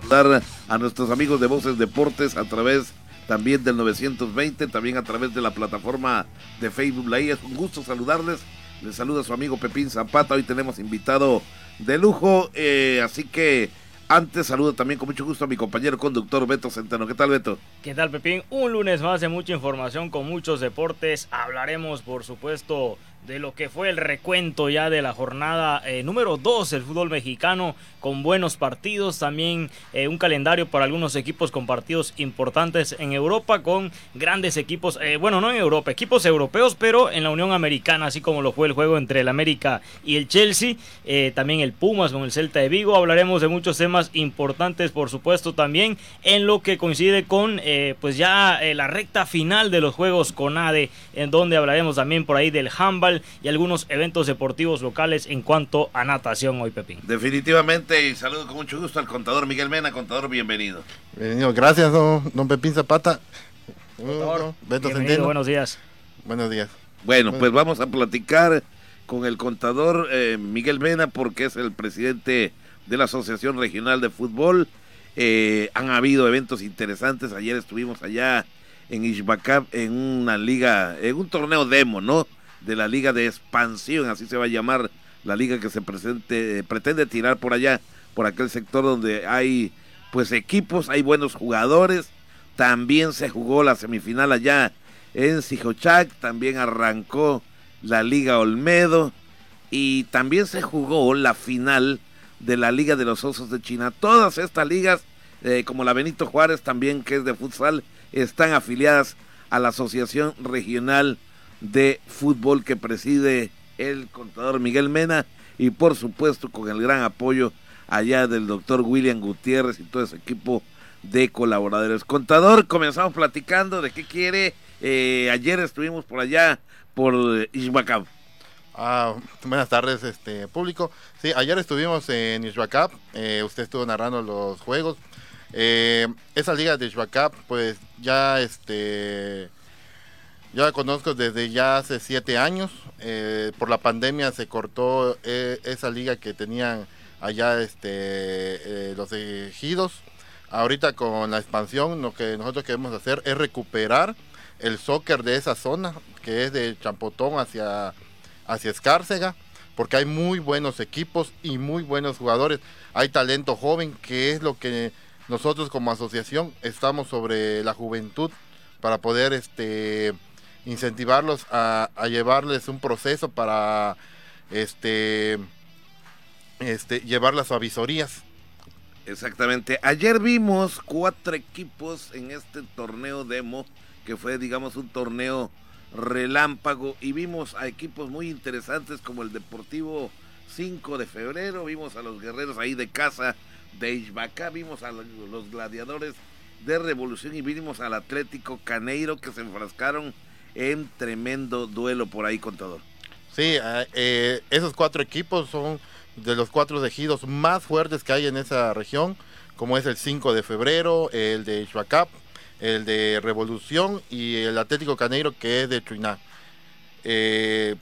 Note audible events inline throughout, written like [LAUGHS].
saludar a nuestros amigos de Voces Deportes a través también del 920, también a través de la plataforma de Facebook. La es un gusto saludarles. Les saluda su amigo Pepín Zapata. Hoy tenemos invitado de lujo, eh, así que antes saludo también con mucho gusto a mi compañero conductor Beto Centeno. ¿Qué tal, Beto? ¿Qué tal, Pepín? Un lunes más de mucha información con muchos deportes. Hablaremos, por supuesto, de lo que fue el recuento ya de la jornada eh, número 2 del fútbol mexicano con buenos partidos, también eh, un calendario para algunos equipos con partidos importantes en Europa con grandes equipos, eh, bueno no en Europa, equipos europeos pero en la Unión Americana, así como lo fue el juego entre el América y el Chelsea, también el Pumas con el Celta de Vigo, hablaremos de muchos temas importantes por supuesto también en lo que coincide con pues ya la recta final de los juegos con ADE, en donde hablaremos también por ahí del handball y algunos eventos deportivos locales en cuanto a natación hoy, Pepín. Definitivamente, y saludo con mucho gusto al contador Miguel Mena. Contador, bienvenido. Bienvenido, gracias, don, Pepín Zapata. Contador, bienvenido, buenos días. Buenos días. Bueno, pues vamos a platicar con el contador eh, Miguel Mena porque es el presidente de la Asociación Regional de Fútbol. Eh, han habido eventos interesantes. Ayer estuvimos allá en Ixbacab en una liga, en un torneo demo, ¿no? De la Liga de Expansión, así se va a llamar la liga que se presente, pretende tirar por allá, por aquel sector donde hay pues equipos, hay buenos jugadores. También se jugó la semifinal allá en Sijochac, también arrancó la Liga Olmedo y también se jugó la final de la Liga de los Osos de China. Todas estas ligas, eh, como la Benito Juárez también, que es de futsal, están afiliadas a la Asociación Regional de fútbol que preside el contador Miguel Mena y por supuesto con el gran apoyo allá del doctor William Gutiérrez y todo ese equipo de colaboradores. Contador, comenzamos platicando de qué quiere. Eh, ayer estuvimos por allá, por Ixbacab. Ah, buenas tardes, este público. Sí, ayer estuvimos en Ixbacab. Eh, usted estuvo narrando los juegos. Eh, esa liga de Ixbacab, pues ya este yo la conozco desde ya hace siete años. Eh, por la pandemia se cortó eh, esa liga que tenían allá este, eh, los ejidos. Ahorita con la expansión lo que nosotros queremos hacer es recuperar el soccer de esa zona, que es de Champotón hacia, hacia Escárcega, porque hay muy buenos equipos y muy buenos jugadores. Hay talento joven, que es lo que nosotros como asociación estamos sobre la juventud para poder este incentivarlos a, llevarles un proceso para este, este, llevarlas a visorías. Exactamente. Ayer vimos cuatro equipos en este torneo demo, que fue, digamos, un torneo relámpago, y vimos a equipos muy interesantes como el Deportivo 5 de febrero, vimos a los guerreros ahí de casa de Ixbacá, vimos a los gladiadores de Revolución y vimos al Atlético Caneiro que se enfrascaron en tremendo duelo por ahí, contador. Sí, ah, eh, esos cuatro equipos son de los cuatro ejidos más fuertes que hay en esa región, como es el 5 de febrero, el de Chuacap, el de Revolución y el Atlético Caneiro que es de Chuiná. Eh,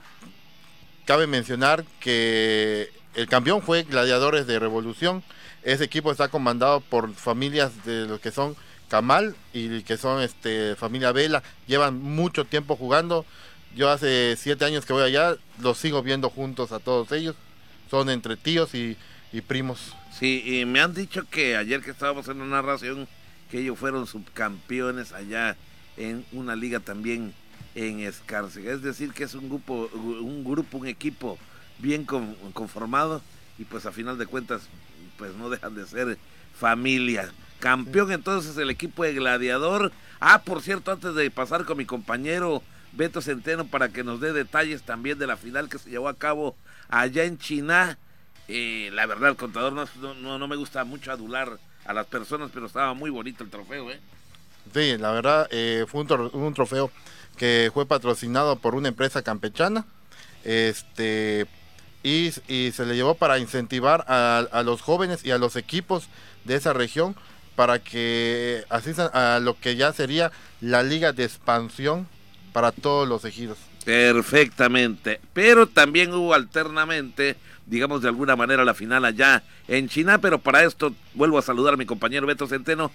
cabe mencionar que el campeón fue Gladiadores de Revolución. Ese equipo está comandado por familias de los que son Camal y que son este familia Vela, llevan mucho tiempo jugando. Yo hace siete años que voy allá, los sigo viendo juntos a todos ellos. Son entre tíos y, primos. Sí, y me han dicho que ayer que estábamos en la narración, que ellos fueron subcampeones allá en una liga también en Escárcega. Es decir, que es un grupo, un grupo, un equipo bien conformado y pues a final de cuentas, pues no dejan de ser familia. Campeón entonces el equipo de Gladiador. Ah, por cierto, antes de pasar con mi compañero Beto Centeno para que nos dé detalles también de la final que se llevó a cabo allá en China. Eh, la verdad, el contador no, no, me gusta mucho adular a las personas, pero estaba muy bonito el trofeo, ¿eh? Sí, la verdad, eh, fue un, trofeo que fue patrocinado por una empresa campechana. Este. Y, se le llevó para incentivar a, a los jóvenes y a los equipos de esa región para que asistan a lo que ya sería la liga de expansión para todos los ejidos. Perfectamente, pero también hubo alternamente digamos de alguna manera, la final allá en China, pero para esto vuelvo a saludar a mi compañero Beto Centeno,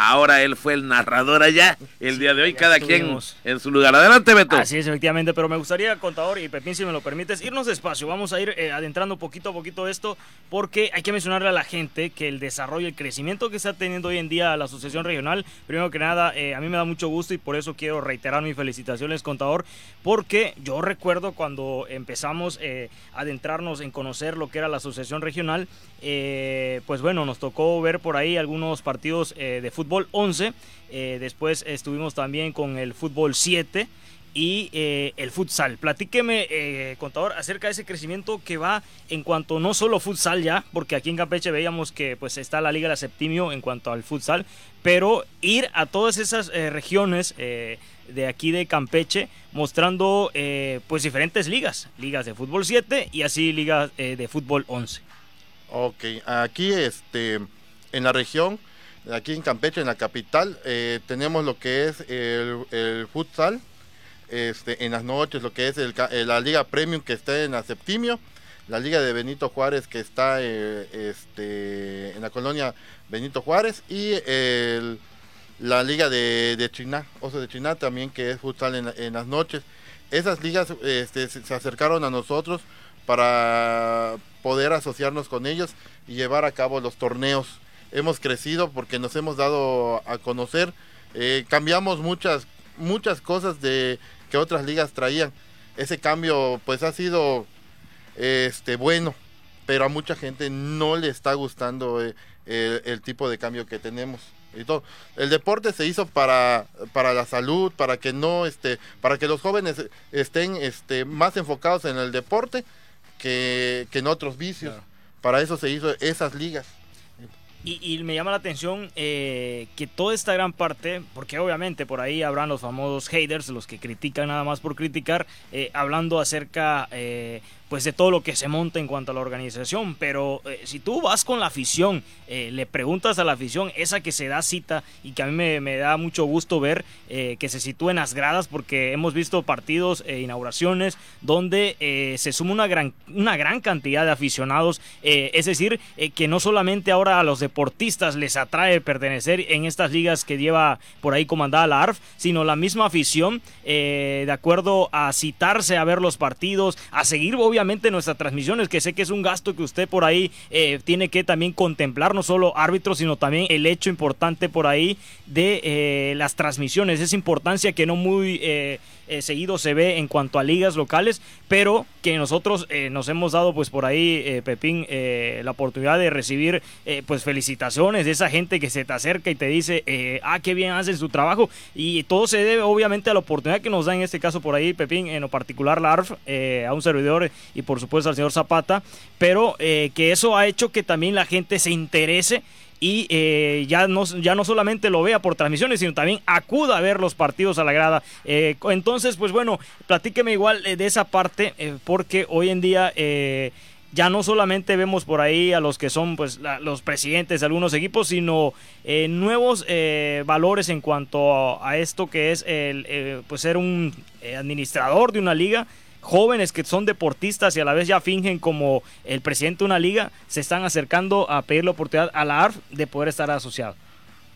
Ahora él fue el narrador allá el día de hoy, cada quien en su lugar. Adelante, Beto. Así es, efectivamente, pero me gustaría, contador y Pepín, si me lo permites, irnos despacio. Vamos a ir eh, adentrando poquito a poquito esto, porque hay que mencionarle a la gente que el desarrollo, el crecimiento que está teniendo hoy en día la Asociación Regional, primero que nada, eh, a mí me da mucho gusto y por eso quiero reiterar mis felicitaciones, contador, porque yo recuerdo cuando empezamos eh, a adentrarnos en conocer lo que era la Asociación Regional, pues bueno, nos tocó ver por ahí algunos partidos de fútbol fútbol 11, eh, después estuvimos también con el fútbol 7 y eh, el futsal. Platíqueme, eh, contador, acerca de ese crecimiento que va en cuanto no solo futsal ya, porque aquí en Campeche veíamos que pues está la Liga de Septimio en cuanto al futsal, pero ir a todas esas regiones de aquí de Campeche mostrando pues diferentes ligas, ligas de fútbol 7 y así ligas de fútbol 11. Ok, aquí este en la región aquí en Campeche, en la capital, eh, tenemos lo que es el, futsal, este, en las noches, lo que es eh, la Liga Premium que está en la Septimio, la Liga de Benito Juárez que está eh, este, en la colonia Benito Juárez y la Liga de, de Chiná, Oso de Chiná también que es futsal en, las noches. Esas ligas este, se acercaron a nosotros para poder asociarnos con ellos y llevar a cabo los torneos hemos crecido porque nos hemos dado a conocer. Eh, cambiamos muchas, muchas cosas de que otras ligas traían. Ese cambio pues ha sido este bueno, pero a mucha gente no le está gustando eh, el, tipo de cambio que tenemos. Y todo. El deporte se hizo para, para la salud, para que no este, para que los jóvenes estén este, más enfocados en el deporte que, en otros vicios. Para eso se hizo esas ligas. Y, me llama la atención eh, que toda esta gran parte, porque obviamente por ahí habrán los famosos haters, los que critican nada más por criticar, eh, hablando acerca eh, pues de todo lo que se monta en cuanto a la organización. Pero eh, si tú vas con la afición, eh, le preguntas a la afición, esa que se da cita y que a mí me, da mucho gusto ver eh, que se sitúe en las gradas, porque hemos visto partidos e inauguraciones donde se suma una gran, una gran cantidad de aficionados. es decir, que no solamente ahora a los deportistas les atrae pertenecer en estas ligas que lleva por ahí comandada la ARF, sino la misma afición, de acuerdo a citarse a ver los partidos, a seguir obviamente obviamente nuestras transmisiones, que sé que es un gasto que usted por ahí eh, tiene que también contemplar, no solo árbitros, sino también el hecho importante por ahí de eh, las transmisiones, esa importancia que no muy eh, seguido se ve en cuanto a ligas locales, pero que nosotros nos hemos dado pues por ahí, Pepín, la oportunidad de recibir pues felicitaciones de esa gente que se te acerca y te dice, ah, qué bien hacen su trabajo, y todo se debe obviamente a la oportunidad que nos da en este caso por ahí, Pepín, en lo particular la ARF, a un servidor y por supuesto al señor Zapata, pero eh, que eso ha hecho que también la gente se interese y eh, ya, no, ya no solamente lo vea por transmisiones, sino también acuda a ver los partidos a la grada. Eh, entonces, pues bueno, platíqueme igual de esa parte, porque hoy en día ya no solamente vemos por ahí a los que son pues los presidentes de algunos equipos, sino nuevos valores en cuanto a, esto que es el, pues ser un administrador de una liga jóvenes que son deportistas y a la vez ya fingen como el presidente de una liga, se están acercando a pedir la oportunidad a la ARF de poder estar asociado.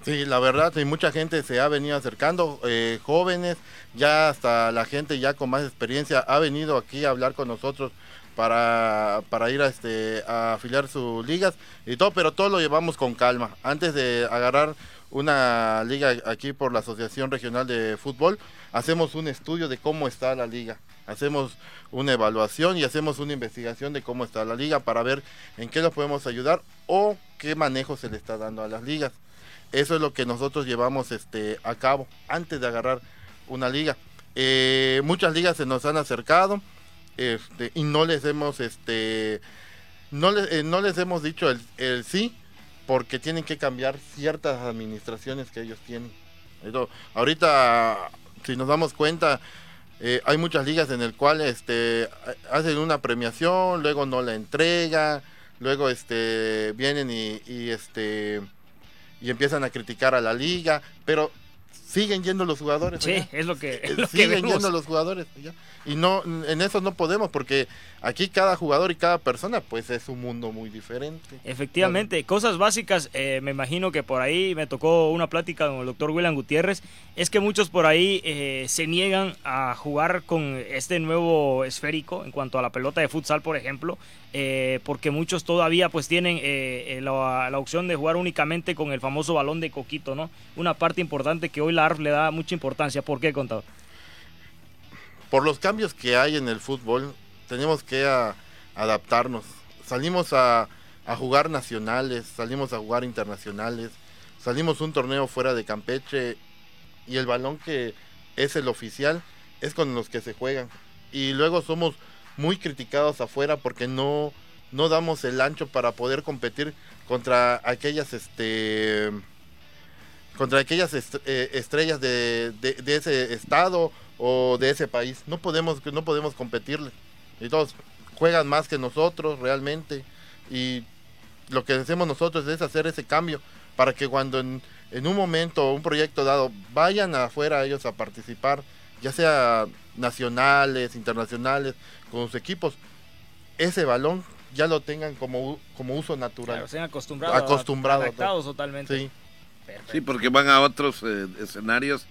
Sí, la verdad, y mucha gente se ha venido acercando, eh, jóvenes, ya hasta la gente ya con más experiencia ha venido aquí a hablar con nosotros para, para ir a, este, a afiliar sus ligas y todo, pero todo lo llevamos con calma. Antes de agarrar una liga aquí por la Asociación Regional de Fútbol, hacemos un estudio de cómo está la liga. Hacemos una evaluación y hacemos una investigación de cómo está la liga para ver en qué nos podemos ayudar o qué manejo se le está dando a las ligas. Eso es lo que nosotros llevamos este, a cabo antes de agarrar una liga. Eh, muchas ligas se nos han acercado este, y no les hemos este, no, les, eh, no les hemos dicho el, el sí porque tienen que cambiar ciertas administraciones que ellos tienen. ahorita, si nos damos cuenta, eh, hay muchas ligas en el cual este, hacen una premiación, luego no la entregan, luego este, vienen y, este, y empiezan a criticar a la liga, pero siguen yendo los jugadores. Sí, allá. es lo que, es lo que siguen vemos. yendo los jugadores allá. y no en eso no podemos porque aquí cada jugador y cada persona pues es un mundo muy diferente Efectivamente, cosas básicas, eh, me imagino que por ahí me tocó una plática con el doctor William Gutiérrez, es que muchos por ahí eh, se niegan a jugar con este nuevo esférico en cuanto a la pelota de futsal, por ejemplo, eh, porque muchos todavía pues tienen la, la opción de jugar únicamente con el famoso balón de coquito, ¿no? Una parte importante que hoy la ARF le da mucha importancia. ¿Por qué, contador? por los cambios que hay en el fútbol tenemos que a- adaptarnos salimos a, a jugar nacionales salimos a jugar internacionales salimos un torneo fuera de Campeche y el balón que es el oficial es con los que se juegan y luego somos muy criticados afuera porque no no damos el ancho para poder competir contra aquellas este contra aquellas est- eh, estrellas de, de- de ese estado o de ese país. No podemos no podemos competirle. Y todos juegan más que nosotros realmente. Y lo que hacemos nosotros es hacer ese cambio para que cuando en, en un momento o un proyecto dado vayan afuera ellos a participar ya sea nacionales internacionales con sus equipos ese balón ya lo tengan como, como uso natural. Claro, sean acostumbrados. Acostumbrado, Adaptados totalmente. sí Perfecto. Sí, porque van a otros eh, escenarios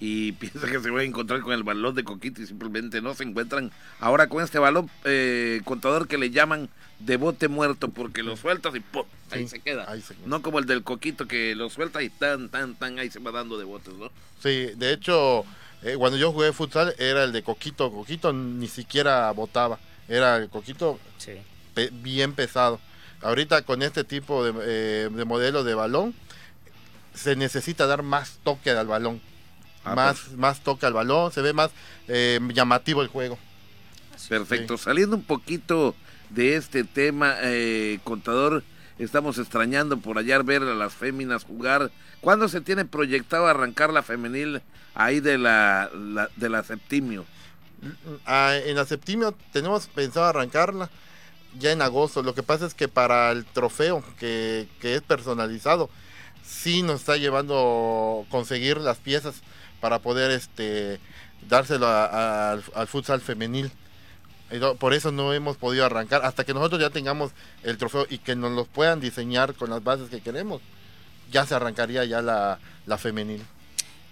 y [LAUGHS] piensan que se van a encontrar con el balón de coquito y simplemente no se encuentran ahora con este balón eh, contador que le llaman de bote muerto porque lo sueltas y ¡pum! ahí Sí, se queda. ahí se- No como el del coquito que lo suelta y tan, tan, tan, ahí se va dando de botes, ¿no? Sí, de hecho, eh, cuando yo jugué futsal era el de Coquito. Coquito ni siquiera botaba. Era el Coquito Sí. pe- bien pesado. Ahorita con este tipo de, eh, de modelo de balón, se necesita dar más toque al balón. Ah, más, más toque al balón, se ve más eh, llamativo el juego. Perfecto. Saliendo un poquito de este tema, eh, contador, estamos extrañando por allá ver a las féminas jugar. ¿Cuándo se tiene proyectado arrancar la femenil ahí de la, la- de la Septimio? Ah, en la Septimio tenemos pensado arrancarla ya en agosto. Lo que pasa es que para el trofeo, que, que es personalizado, sí nos está llevando conseguir las piezas para poder este dárselo a- al, al futsal femenil. Por eso no hemos podido arrancar hasta que nosotros ya tengamos el trofeo y que nos los puedan diseñar con las bases que queremos. Ya se arrancaría ya la, la femenil.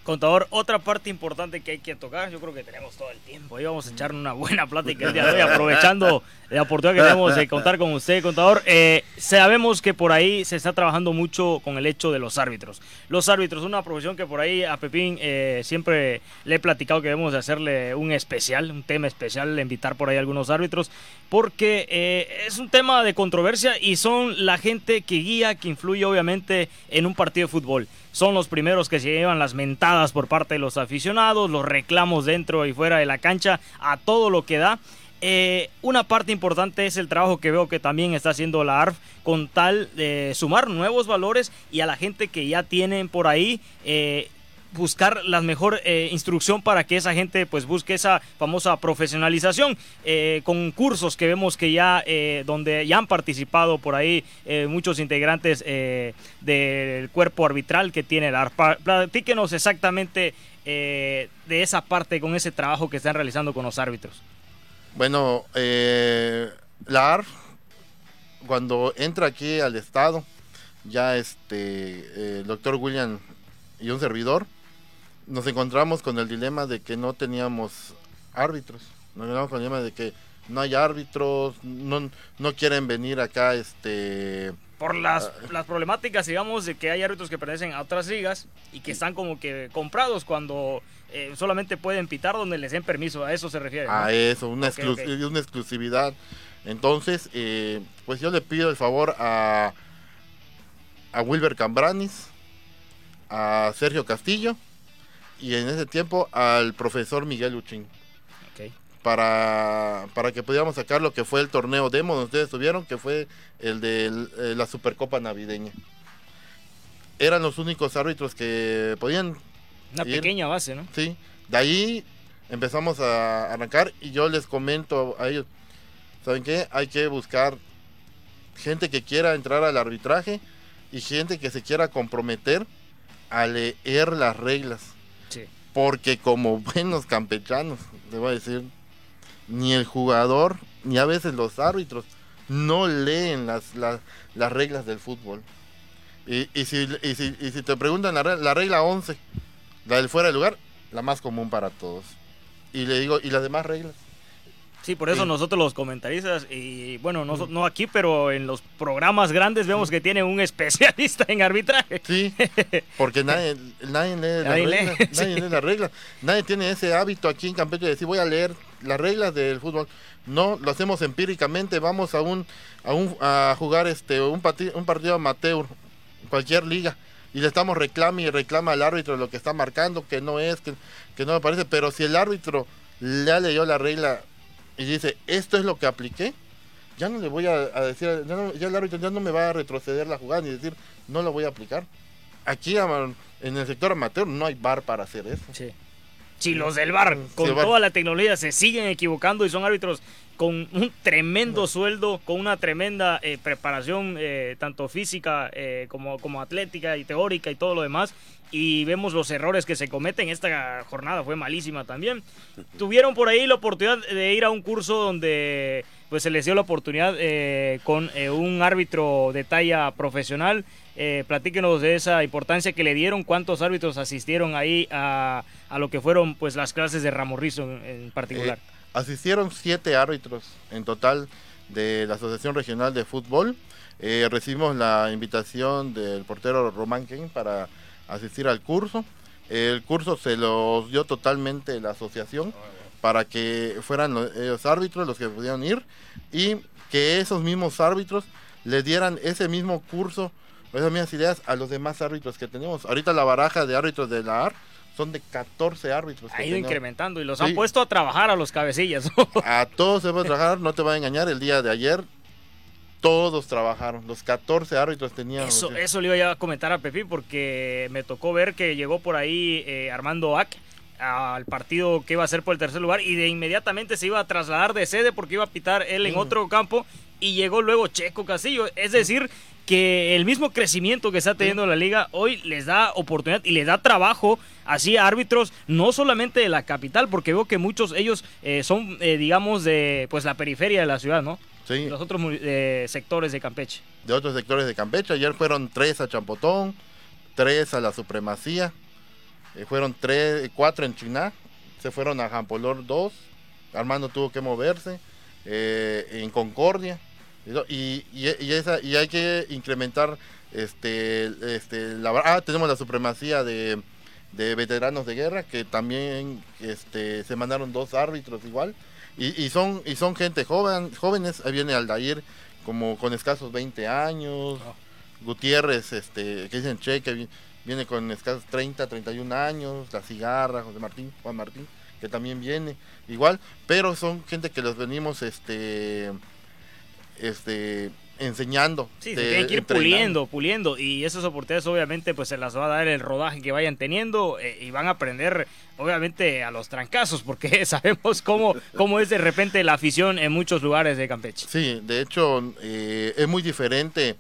Contador, otra parte importante que hay que tocar, yo creo que tenemos todo el tiempo. Ahí vamos a echar una buena plática el día de hoy, aprovechando la oportunidad que tenemos de contar con usted, contador. Eh, sabemos que por ahí se está trabajando mucho con el hecho de los árbitros. Los árbitros, una profesión que por ahí a Pepín eh, siempre le he platicado que debemos de hacerle un especial, un tema especial, invitar por ahí a algunos árbitros, porque eh, es un tema de controversia y son la gente que guía, que influye obviamente en un partido de fútbol. Son los primeros que se llevan las mentadas por parte de los aficionados, los reclamos dentro y fuera de la cancha, a todo lo que da. Eh, una parte importante es el trabajo que veo que también está haciendo la ARF con tal de sumar nuevos valores y a la gente que ya tienen por ahí eh, buscar la mejor eh, instrucción para que esa gente pues busque esa famosa profesionalización eh, con cursos que vemos que ya eh, donde ya han participado por ahí muchos integrantes del cuerpo arbitral que tiene la ARF. Pa- Platíquenos exactamente de esa parte con ese trabajo que están realizando con los árbitros. Bueno, la ARF, cuando entra aquí al Estado, ya este, el doctor William y un servidor, nos encontramos con el dilema de que no teníamos árbitros. Nos encontramos con el dilema de que no hay árbitros, no, no quieren venir acá, este... por las, las problemáticas, digamos, de que hay árbitros que pertenecen a otras ligas y que están como que comprados cuando eh, solamente pueden pitar donde les den permiso. A eso se refiere. ¿no? A eso, una, una exclusividad. Entonces, eh, pues yo le pido el favor a, a Wilber Cambranis, a Sergio Castillo y en ese tiempo al profesor Miguel Uchín Ok. para, para que pudiéramos sacar lo que fue el torneo demo donde ustedes estuvieron, que fue el de eh, la Supercopa Navideña. Eran los únicos árbitros que podían Una pequeña base, ¿no? Sí, de ahí empezamos a arrancar y yo les comento a ellos, ¿saben qué? Hay que buscar gente que quiera entrar al arbitraje y gente que se quiera comprometer a leer las reglas. Porque como [LAUGHS] buenos campechanos, te voy a decir, ni el jugador, ni a veces los árbitros no leen las, las, las reglas del fútbol. Y, y, si, y, si, y si te preguntan la, la regla 11, la del fuera de lugar, la más común para todos. Y le digo, ¿y las demás reglas? Sí, por eso Sí. nosotros los comentaristas, y bueno, no, no aquí, pero en los programas grandes vemos que tiene un especialista en arbitraje. Sí, porque nadie, nadie lee Nadie lee, reglas. sí. Nadie lee las reglas. Nadie tiene ese hábito aquí en Campeche de decir voy a leer las reglas del fútbol. No, lo hacemos empíricamente. Vamos a un a un a jugar este un, pati- un partido amateur, cualquier liga, y le estamos reclama y reclama al árbitro lo que está marcando, que no es, que, que no me parece. Pero si el árbitro ya leyó la regla y dice esto es lo que apliqué, ya no le voy a, a decir, ya, no- ya el árbitro ya no me va a retroceder la jugada ni decir no lo voy a aplicar. Aquí en el sector amateur no hay bar para hacer eso. Sí. Si los del bar, con VAR. toda la tecnología, se siguen equivocando y son árbitros con un tremendo sueldo, con una tremenda eh, preparación, eh, tanto física eh, como, como atlética y teórica y todo lo demás. Y vemos los errores que se cometen. Esta jornada fue malísima también. [LAUGHS] Tuvieron por ahí la oportunidad de ir a un curso donde pues se les dio la oportunidad con un árbitro de talla profesional. Platíquenos de esa importancia que le dieron, cuántos árbitros asistieron ahí a, a lo que fueron pues las clases de Ramorrizo en, en particular. Asistieron siete árbitros en total de la Asociación Regional de Fútbol. Eh, recibimos la invitación del portero Román Ken para asistir al curso. El curso se los dio totalmente la asociación para que fueran lo- los árbitros los que pudieran ir y que esos mismos árbitros le dieran ese mismo curso, esas mismas ideas a los demás árbitros que tenemos. Ahorita la baraja de árbitros de la AR son de 14 árbitros. ha ido incrementando y los Sí. han puesto a trabajar a los cabecillas. [LAUGHS] A todos se puede trabajar, no te va a engañar, el día de ayer todos trabajaron, los 14 árbitros tenían. Eso, eso le iba a comentar a Pepi porque me tocó ver que llegó por ahí eh, Armando Ack al partido que iba a ser por el tercer lugar y de inmediatamente se iba a trasladar de sede porque iba a pitar él en Mm. otro campo y llegó luego Checo Castillo. Es decir, que el mismo crecimiento que está teniendo la liga hoy les da oportunidad y les da trabajo así a árbitros no solamente de la capital porque veo que muchos ellos eh, son eh, digamos de pues la periferia de la ciudad, ¿no? sí, Los otros eh, sectores de Campeche. de otros sectores de Campeche. Ayer fueron tres a Champotón, tres a la Supremacía, fueron tres, cuatro en Chiná, se fueron a Jampolor 2, Armando tuvo que moverse, en Concordia, y, y, y esa, y hay que incrementar este, este, la, ah, tenemos la Supremacía de, de veteranos de guerra, que también este, se mandaron dos árbitros igual, y, y son, y son gente joven, jóvenes, ahí viene Aldair como con escasos 20 años, Gutiérrez, este, que dicen Che, que vi- viene con escasos 30, 31 años, La Cigarra, José Martín, Juan Martín, que también viene igual, pero son gente que los venimos este este enseñando. Sí, se de- tienen que ir puliendo, puliendo. Y esas oportunidades obviamente pues se las va a dar el rodaje que vayan teniendo eh, y van a aprender obviamente a los trancazos porque [LAUGHS] sabemos cómo, cómo es de repente la afición en muchos lugares de Campeche. Sí, de hecho eh, es muy diferente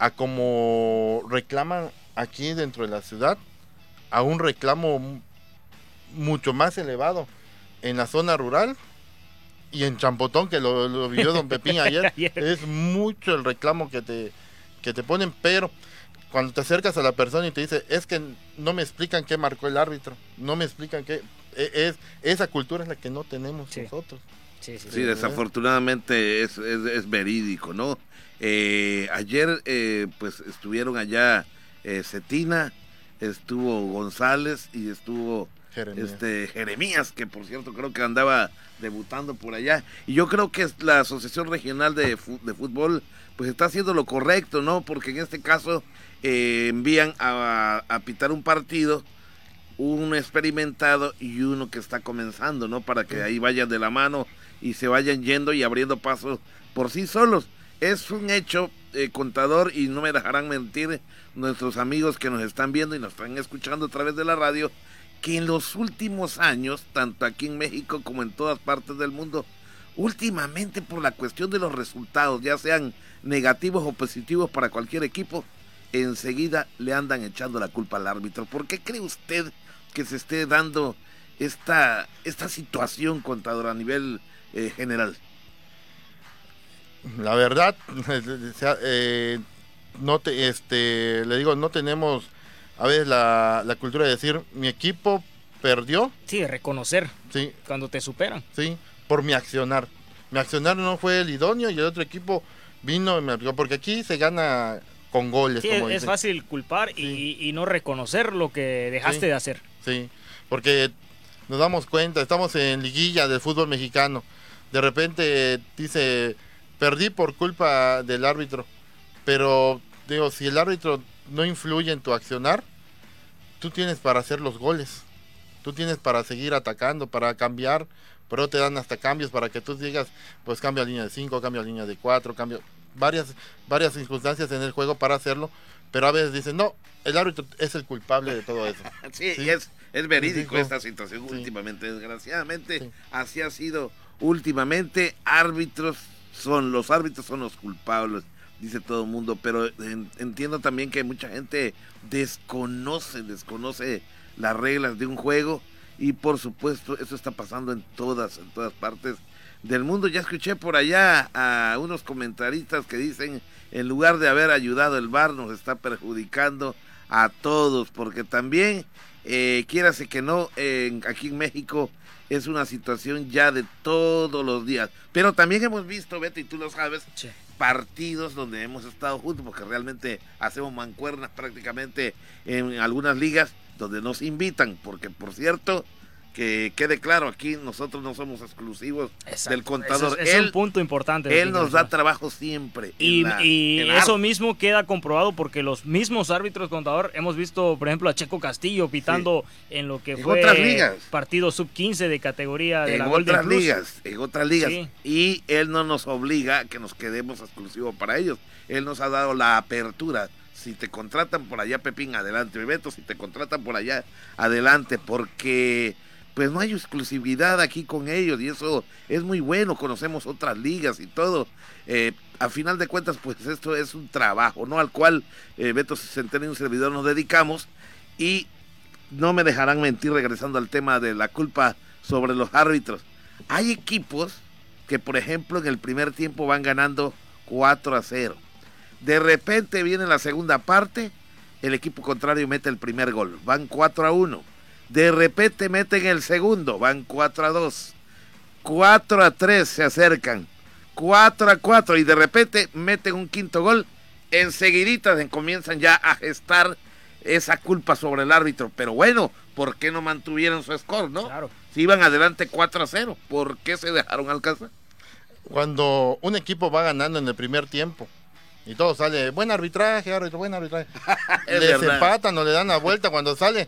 a como reclaman aquí dentro de la ciudad a un reclamo mucho más elevado en la zona rural y en Champotón que lo, lo vivió don Pepín [LAUGHS] ayer Ayer. es mucho el reclamo que te que te ponen pero cuando te acercas a la persona y te dice es que no me explican qué marcó el árbitro no me explican qué e- es esa cultura es la que no tenemos Sí. nosotros Sí, sí, Sí, desafortunadamente es, es, es verídico, ¿no? Eh, ayer, eh, pues estuvieron allá eh, Cetina, estuvo González y estuvo Jeremías. este Jeremías, que por cierto creo que andaba debutando por allá. Y yo creo que es la Asociación Regional de Fútbol, pues está haciendo lo correcto, ¿no? Porque en este caso eh, envían a, a pitar un partido uno experimentado y uno que está comenzando, ¿no? Para que ahí vayan de la mano y se vayan yendo y abriendo pasos por sí solos. Es un hecho, eh, contador, y no me dejarán mentir nuestros amigos que nos están viendo y nos están escuchando a través de la radio, que en los últimos años, tanto aquí en México como en todas partes del mundo, últimamente por la cuestión de los resultados, ya sean negativos o positivos para cualquier equipo, enseguida le andan echando la culpa al árbitro. ¿Por qué cree usted, que se esté dando esta, esta situación, contador, a nivel eh, general? La verdad, [LAUGHS] eh, no te, este, le digo, no tenemos a veces la, la cultura de decir, mi equipo perdió. Sí, reconocer. Sí. Cuando te superan. Sí, por mi accionar. Mi accionar no fue el idóneo y el otro equipo vino y me aplicó. Porque aquí se gana con goles. Sí, es fácil culpar y, no reconocer lo que dejaste de hacer. Sí, porque nos damos cuenta, estamos en liguilla del fútbol mexicano. De repente dice, perdí por culpa del árbitro. Pero digo, si el árbitro no influye en tu accionar, tú tienes para hacer los goles. Tú tienes para seguir atacando, para cambiar, pero te dan hasta cambios para que tú digas, pues cambio a línea de 5, cambio a línea de 4, cambio varias varias circunstancias en el juego para hacerlo, pero a veces dicen, "No, el árbitro es el culpable de todo eso." [LAUGHS] sí, es es verídico esta situación últimamente, desgraciadamente, así ha sido últimamente, árbitros son los árbitros son los culpables dice todo el mundo, pero entiendo también que mucha gente desconoce, desconoce las reglas de un juego y por supuesto eso está pasando en todas, en todas partes del mundo. Ya escuché por allá a unos comentaristas que dicen, en lugar de haber ayudado el bar, nos está perjudicando a todos, porque también, eh, quiérase que no, aquí en México es una situación ya de todos los días. Pero también hemos visto, Beto, y tú lo sabes, partidos donde hemos estado juntos, porque realmente hacemos mancuernas prácticamente en algunas ligas donde nos invitan, porque por cierto, que quede claro, aquí nosotros no somos exclusivos del contador. es, un punto importante. Él nos da trabajo siempre. Y, eso mismo queda comprobado porque los mismos árbitros contador, hemos visto, por ejemplo, a Checo Castillo pitando en lo que fue otras ligas. partido sub-15 de categoría de en la otras ligas, En otras ligas. Y él no nos obliga a que nos quedemos exclusivos para ellos. Él nos ha dado la apertura si te contratan por allá, Pepín, adelante. Beto, si te contratan por allá, adelante, porque pues no hay exclusividad aquí con ellos y eso es muy bueno, conocemos otras ligas y todo. Eh, a final de cuentas, pues esto es un trabajo, ¿no? Al cual eh, Beto Centeno y un servidor nos dedicamos y no me dejarán mentir regresando al tema de la culpa sobre los árbitros. Hay equipos que, por ejemplo, en el primer tiempo van ganando 4 a 0. De repente viene la segunda parte, el equipo contrario mete el primer gol, van 4 a 1 de repente meten el segundo, van 4 a 2. 4 a 3 se acercan. 4 a 4 y de repente meten un quinto gol. Enseguidita comienzan ya a gestar esa culpa sobre el árbitro. Pero bueno, ¿por qué no mantuvieron su score, no? Claro. Si iban adelante 4 a 0, ¿por qué se dejaron alcanzar? Cuando un equipo va ganando en el primer tiempo y todo sale, buen arbitraje, árbitro, buen arbitraje. [LAUGHS] Les empatan o le dan la vuelta cuando sale.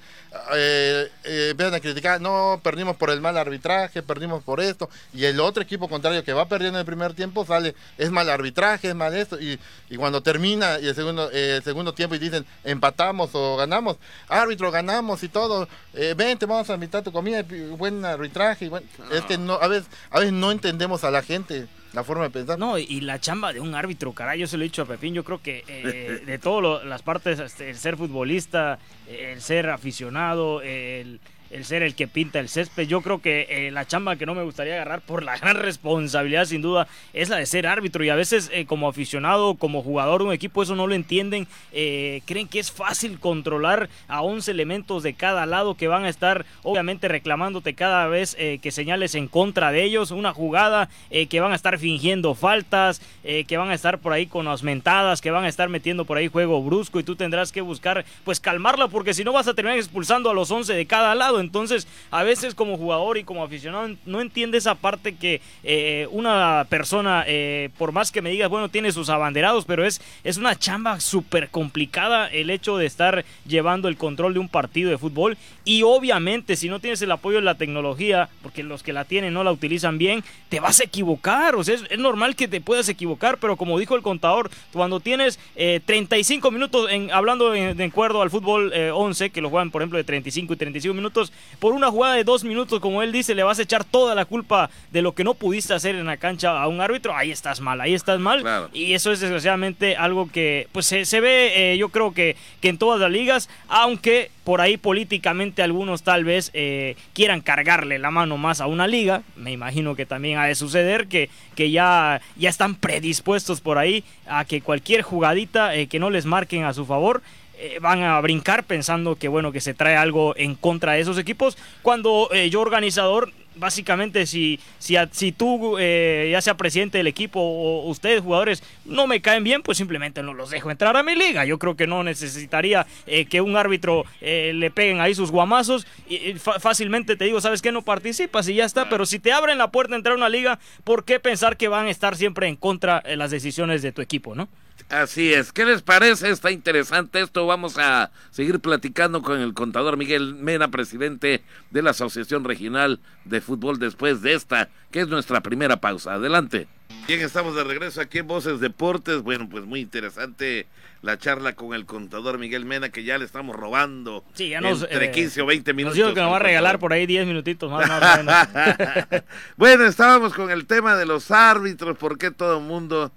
Eh, eh, empiezan a criticar, no, perdimos por el mal arbitraje, perdimos por esto. Y el otro equipo contrario que va perdiendo en el primer tiempo sale, es mal arbitraje, es mal esto. Y, y cuando termina y el segundo, eh, segundo tiempo y dicen, empatamos o ganamos, árbitro, ganamos y todo, eh, vente, vamos a invitar tu comida, buen arbitraje. Y Es que no, a veces, a veces no entendemos a la gente la forma de pensar. No, y la chamba de un árbitro, caray, yo se lo he dicho a Pepín, yo creo que eh, [LAUGHS] de todas las partes, este, el ser futbolista, el ser aficionado, el el ser el que pinta el césped. Yo creo que eh, la chamba que no me gustaría agarrar por la [LAUGHS] gran responsabilidad, sin duda, es la de ser árbitro. Y a veces, eh, como aficionado, como jugador de un equipo, eso no lo entienden. Eh, creen que es fácil controlar a 11 elementos de cada lado que van a estar, obviamente, reclamándote cada vez que señales en contra de ellos. Una jugada que van a estar fingiendo faltas, que van a estar por ahí con las mentadas, que van a estar metiendo por ahí juego brusco y tú tendrás que buscar, pues, calmarla, porque si no vas a terminar expulsando a los 11 de cada lado. Entonces, a veces como jugador y como aficionado no entiende esa parte que eh, una persona, eh, por más que me digas, bueno, tiene sus abanderados, pero es, es una chamba súper complicada el hecho de estar llevando el control de un partido de fútbol. Y obviamente, si no tienes el apoyo de la tecnología, porque los que la tienen no la utilizan bien, te vas a equivocar. O sea, es, normal que te puedas equivocar, pero como dijo el contador, cuando tienes 35 eh, minutos, en, hablando de, acuerdo al fútbol 11, que lo juegan, por ejemplo, de 35 y 35 minutos, minutos, por una jugada de dos minutos, como él dice, le vas a echar toda la culpa de lo que no pudiste hacer en la cancha a un árbitro, ahí estás mal, ahí estás mal. Y eso es desgraciadamente algo que pues se, ve, eh, yo creo que, que en todas las ligas, aunque por ahí políticamente algunos tal vez eh, quieran cargarle la mano más a una liga, me imagino que también ha de suceder que, que ya, ya están predispuestos por ahí a que cualquier jugadita eh, que no les marquen a su favor eh, van a brincar pensando que bueno que se trae algo en contra de esos equipos cuando eh, yo organizador básicamente si si, si tú eh, ya sea presidente del equipo o ustedes jugadores no me caen bien pues simplemente no los dejo entrar a mi liga. Yo creo que no necesitaría que un árbitro le peguen ahí sus guamazos y, fácilmente te digo sabes que no participas y ya está. Pero si te abren la puerta a entrar a una liga por qué pensar que van a estar siempre en contra de las decisiones de tu equipo no Así es. ¿Qué les parece? Está interesante esto. Vamos a seguir platicando con el contador Miguel Mena, presidente de la Asociación Regional de Fútbol, después de esta, que es nuestra primera pausa. Adelante. Bien, estamos de regreso aquí en Voces Deportes. Bueno, pues muy interesante la charla con el contador Miguel Mena, que ya le estamos robando sí, ya nos, entre 15 eh, o 20 minutos. Nos que nos va a regalar por ahí 10 minutitos más. más [LAUGHS] bueno, estábamos con el tema de los árbitros, ¿por qué todo el mundo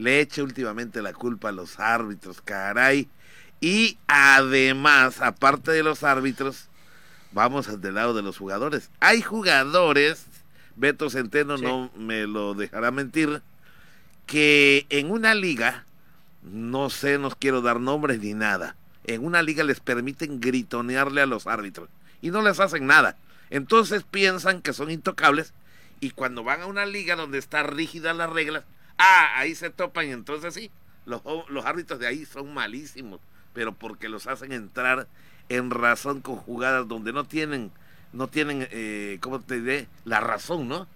le eche últimamente la culpa a los árbitros, caray. Y además, aparte de los árbitros, vamos del lado de los jugadores. Hay jugadores, Beto Centeno no me lo dejará mentir, que en una liga, no sé, no quiero dar nombres ni nada, en una liga les permiten gritonearle a los árbitros y no les hacen nada. Entonces piensan que son intocables y cuando van a una liga donde está rígida las reglas, Ah, ahí se topan y entonces sí, los, los árbitros de ahí son malísimos, pero porque los hacen entrar en razón con jugadas donde no tienen, no tienen, eh, ¿cómo te diré? La razón, ¿no?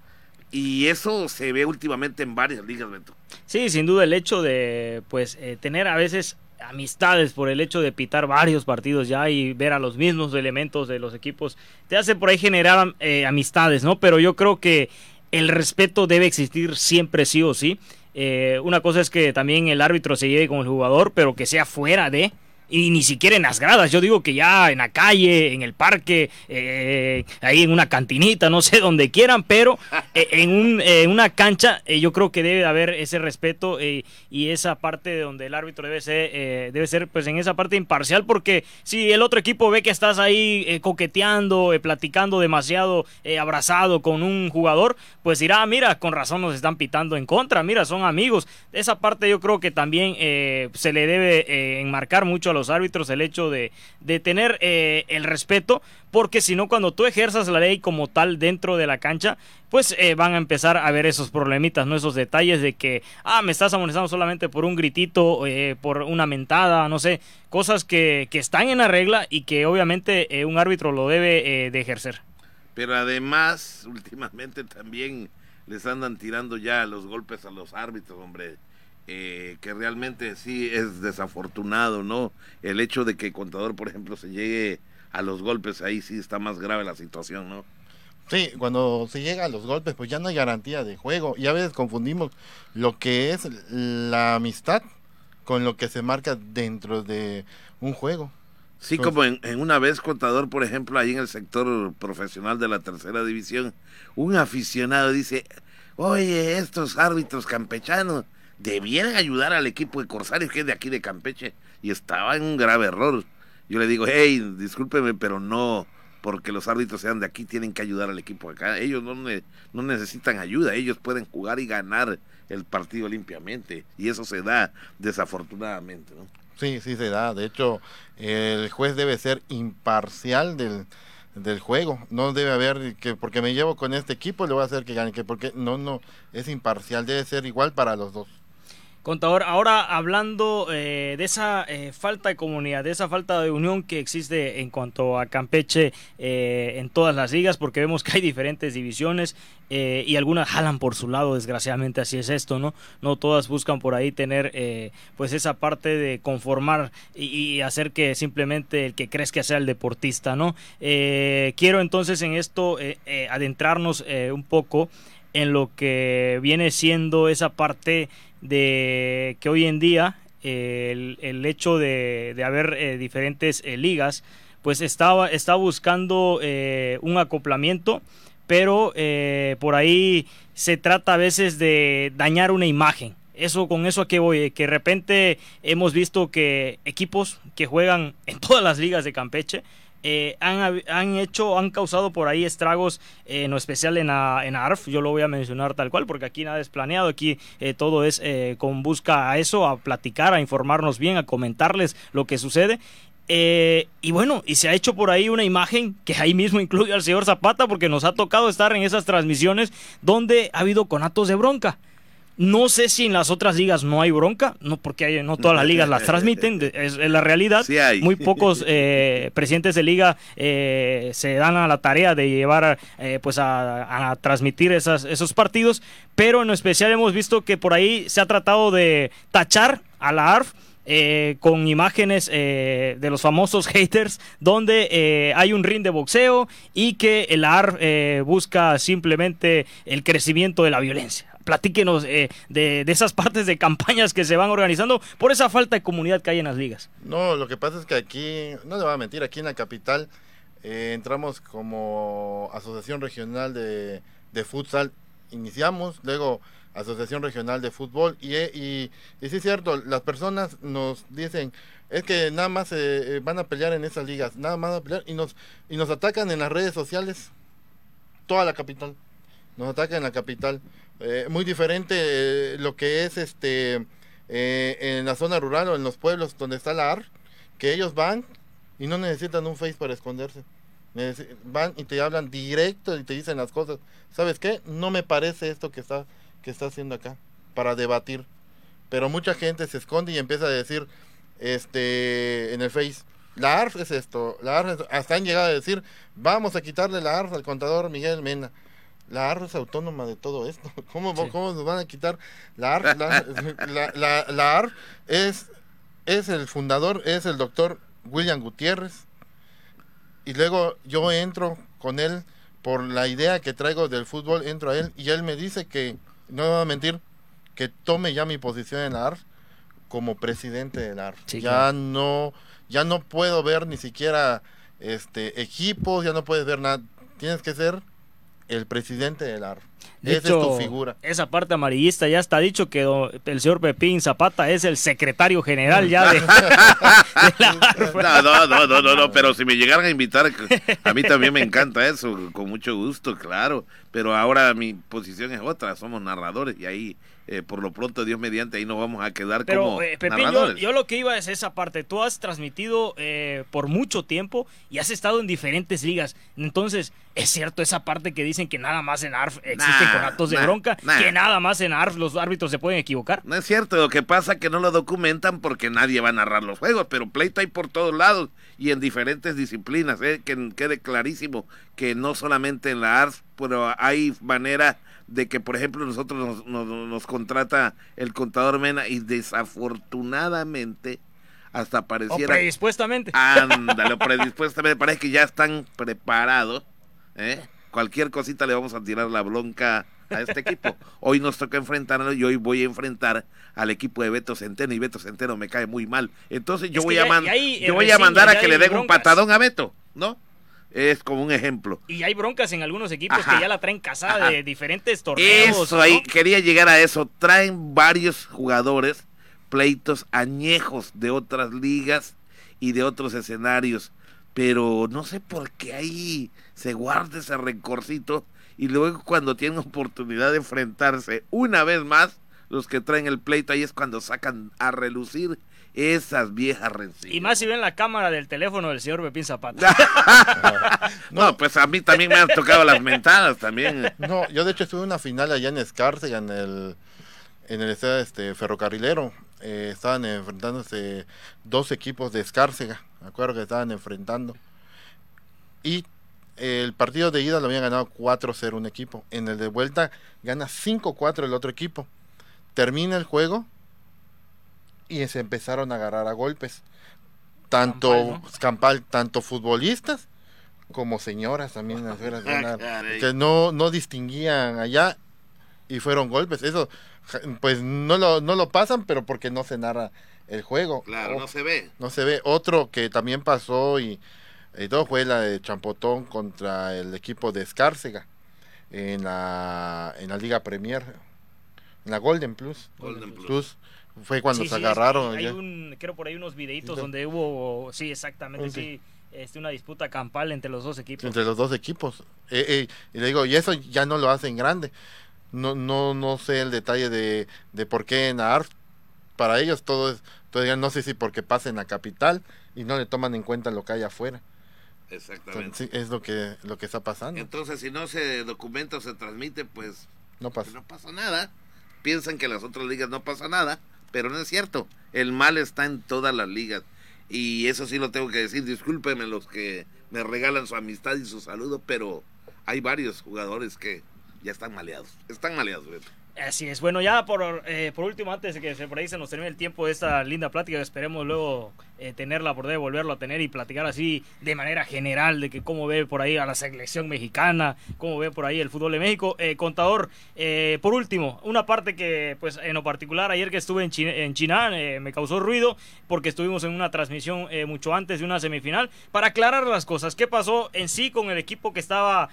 Y eso se ve últimamente en varias ligas, Beto. Sí, sin duda el hecho de, pues, eh, tener a veces amistades por el hecho de pitar varios partidos ya y ver a los mismos elementos de los equipos, te hace por ahí generar eh, amistades, ¿no? Pero yo creo que el respeto debe existir siempre sí o sí. Eh, una cosa es que también el árbitro se lleve con el jugador, pero que sea fuera de y ni siquiera en las gradas, yo digo que ya en la calle, en el parque, eh, ahí en una cantinita, no [LAUGHS] sé, donde quieran, pero eh, en, un, una cancha eh, yo creo que debe haber ese respeto y esa parte de donde el árbitro debe ser, debe ser pues en esa parte imparcial, porque si el otro equipo ve que estás ahí coqueteando, platicando demasiado, abrazado con un jugador, pues dirá, mira, con razón nos están pitando en contra, mira, son amigos. Esa parte yo creo que también se le debe enmarcar mucho los árbitros el hecho de, tener eh, el respeto, porque si no, cuando tú ejerzas la ley como tal dentro de la cancha, pues eh, van a empezar a ver esos problemitas, ¿no? Esos detalles de que, ah, me estás amonestando solamente por un gritito, eh, por una mentada, no sé, cosas que, que, están en la regla y que obviamente un árbitro lo debe de ejercer. Pero además, [LAUGHS] últimamente también les andan tirando ya los golpes a los árbitros, hombre. Eh, que realmente sí es desafortunado, ¿no? El hecho de que el contador, por ejemplo, se llegue a los golpes, ahí sí está más grave la situación, ¿no? Sí, cuando se llega a los golpes, pues ya no hay garantía de juego. Y a veces confundimos lo que es la amistad con lo que se marca dentro de un juego. Sí, como en, en, una vez contador, por ejemplo, ahí en el sector profesional de la tercera división, un aficionado dice, oye, estos árbitros campechanos, debieran ayudar al equipo de Corsarios, que es de aquí de Campeche, y estaba en un grave error. Yo le digo, hey, discúlpeme, pero no porque los árbitros sean de aquí, tienen que ayudar al equipo acá. Ellos no, no necesitan ayuda, ellos pueden jugar y ganar el partido limpiamente, y eso se da desafortunadamente, ¿no? Sí, sí se da. De hecho, el juez debe ser imparcial del, del juego. No debe haber que porque me llevo con este equipo le voy a hacer que gane, que porque no, no, es imparcial, debe ser igual para los dos. Contador, ahora hablando eh, de esa eh, falta de comunidad, de esa falta de unión que existe en cuanto a Campeche eh, en todas las ligas, porque vemos que hay diferentes divisiones y algunas jalan por su lado, desgraciadamente así es esto, ¿no? No todas buscan por ahí tener pues esa parte de conformar y, hacer que simplemente el que que sea el deportista, ¿no? quiero entonces en esto adentrarnos un poco en lo que viene siendo esa parte de que hoy en día el, hecho de, haber eh, diferentes eh, ligas pues estaba, está buscando eh, un acoplamiento, pero por ahí se trata a veces de dañar una imagen. Eso, con eso a qué voy, que de repente hemos visto que equipos que juegan en todas las ligas de Campeche, eh, han, han, hecho, han causado por ahí estragos, eh, en especial en, en ARF, yo lo voy a mencionar tal cual, porque aquí nada es planeado, aquí eh, todo es con busca a eso, a platicar, a informarnos bien, a comentarles lo que sucede. y bueno, y se ha hecho por ahí una imagen que ahí mismo incluye al señor Zapata, porque nos ha tocado estar en esas transmisiones donde ha habido conatos de bronca. No sé si en las otras ligas no hay bronca, no porque hay, no todas las ligas las [LAUGHS] transmiten, es, la realidad. Muy pocos eh, presidentes de liga eh, se dan a la tarea de llevar eh, pues a, transmitir esas, esos partidos, pero en especial hemos visto que por ahí se ha tratado de tachar a la ARF con imágenes de los famosos [LAUGHS] haters, donde hay un ring de boxeo y que el ARF busca simplemente el crecimiento de la violencia platíquenos eh, de, esas partes de campañas que se van organizando por esa falta de comunidad que hay en las ligas. No, lo que pasa es que aquí, no le voy a mentir, aquí en la capital eh, entramos como Asociación Regional de, Futsal, iniciamos, luego Asociación Regional de Fútbol y, y, y, sí es cierto, las personas nos dicen, es que nada más eh, van a pelear en esas ligas, nada más a pelear y nos, y nos atacan en las redes sociales, toda la capital, nos atacan en la capital. Eh, muy diferente eh, lo que es este eh, en la zona rural o en los pueblos donde está la AR, que ellos van y no necesitan un face para esconderse. van y te hablan directo y te dicen las cosas. ¿Sabes qué? No me parece esto que está, que está haciendo acá para debatir. Pero mucha gente se esconde y empieza a decir este en el face, la ARF es esto, la ARF hasta han llegado a decir, vamos a quitarle la ARF al contador Miguel Mena la ARF es autónoma de todo esto. [LAUGHS] ¿Cómo, ¿cómo nos van a quitar la ARF? La, la, ARF es, es el fundador, es el doctor William Gutiérrez. Y luego yo entro con él por la idea que traigo del fútbol, entro a él y él me dice que, no me va a mentir, que tome ya mi posición en la ARF como presidente de la ARF. ya no, ya no puedo ver ni siquiera este equipos, ya no puedes ver nada. Tienes que ser el presidente del AR. Esa es tu figura. Esa parte amarillista ya está dicho que el señor Pepín Zapata es el secretario general ya de, [LAUGHS] No, no, no, no, no, pero si me llegaran a invitar, a mí también me encanta eso, con mucho gusto, claro. Pero ahora mi posición es otra, somos narradores y ahí eh, por lo pronto, Dios mediante, ahí nos vamos a quedar Pero, como eh, Pepín, yo, lo que iba es esa parte. Tú has transmitido eh, por mucho tiempo y has estado en diferentes ligas. Entonces, es cierto esa parte que dicen que nada más en ARF existen conatos de bronca, que nada más en ARF los árbitros se pueden equivocar. No es cierto, lo que pasa es que no lo documentan porque nadie va a narrar los juegos, pero pleito hay por todos lados y en diferentes disciplinas. Que quede clarísimo que no solamente en la ARF, pero hay manera de que, por ejemplo, nosotros nos, nos, contrata el contador Mena y desafortunadamente hasta pareciera... O predispuestamente. Ándale, [LAUGHS] predispuestamente. Parece que ya están preparados. ¿eh? Cualquier cosita le vamos a tirar la bronca a este equipo. Hoy nos toca enfrentarlo y hoy voy a enfrentar al equipo de Beto Centeno y Beto Centeno me cae muy mal. Entonces yo voy a, yo voy a mandar a que le den un patadón a Beto, ¿no? Es como un ejemplo. Y hay broncas en algunos equipos que ya la traen casada de diferentes torneos. Eso, ahí quería llegar a eso. Traen varios jugadores pleitos añejos de otras ligas y de otros escenarios. Pero no sé por qué ahí se guarda ese rencorcito y luego cuando tienen oportunidad de enfrentarse una vez más, los que traen el pleito ahí es cuando sacan a relucir esas viejas rencillas. Y más si ven la cámara del teléfono del señor Pepín Zapata. [LAUGHS] [LAUGHS] no, pues a mí también me han tocado las mentadas también. No, yo de hecho estuve en una final allá en Escárcega, en el, en el estado este, ferrocarrilero. Eh, estaban enfrentándose dos equipos de Escárcega, me acuerdo que estaban enfrentando. Y el partido de ida lo habían ganado 4-0 un equipo. En el de vuelta gana 5-4 el otro equipo. Termina el juego y se empezaron a agarrar a golpes. Tanto Campal, tanto futbolistas como señoras también [LAUGHS] ah, que no, no distinguían allá y fueron golpes. Eso pues no lo, no lo pasan, pero porque no se narra el juego. Claro, no se ve. No se ve. Otro que también pasó y y todo fue la de Champotón contra el equipo de Escárcega en la, en la Liga Premier, en la Golden Plus. Golden Plus. Plus. Fue cuando Sí, se sí, es- agarraron. hay un, creo por ahí unos videitos Sí. donde hubo, sí, exactamente, Sí. sí, este, una disputa campal entre los dos equipos. entre los dos equipos. Eh, eh, y le digo, y eso ya no lo hacen grande. No, no, no sé el detalle de, de por qué en ARF, para ellos todo es, todavía no sé si porque pasa en la capital y no le toman en cuenta lo que hay afuera. Exactamente. Entonces, es lo que, lo que está pasando. Entonces, si no se documenta o se transmite, pues No pasa. no pasa nada. Piensan que en las otras ligas no pasa nada, pero no es cierto. El mal está en todas las ligas. Y eso sí lo tengo que decir. Discúlpenme los que me regalan su amistad y su saludo, pero hay varios jugadores que ya están maleados. Están maleados, Beto. Así es. Bueno, ya por, eh, por último, antes de que se, por ahí se nos termine el tiempo de esta linda plática, esperemos luego eh, tenerla, poder volverlo a tener y platicar así de manera general de que cómo ve por ahí a la selección mexicana, cómo ve por ahí el fútbol de México. Eh, contador, eh, por último, una parte que, pues en lo particular, ayer que estuve en China, en China eh, me causó ruido porque estuvimos en una transmisión eh, mucho antes de una semifinal para aclarar las cosas. ¿Qué pasó en sí con el equipo que estaba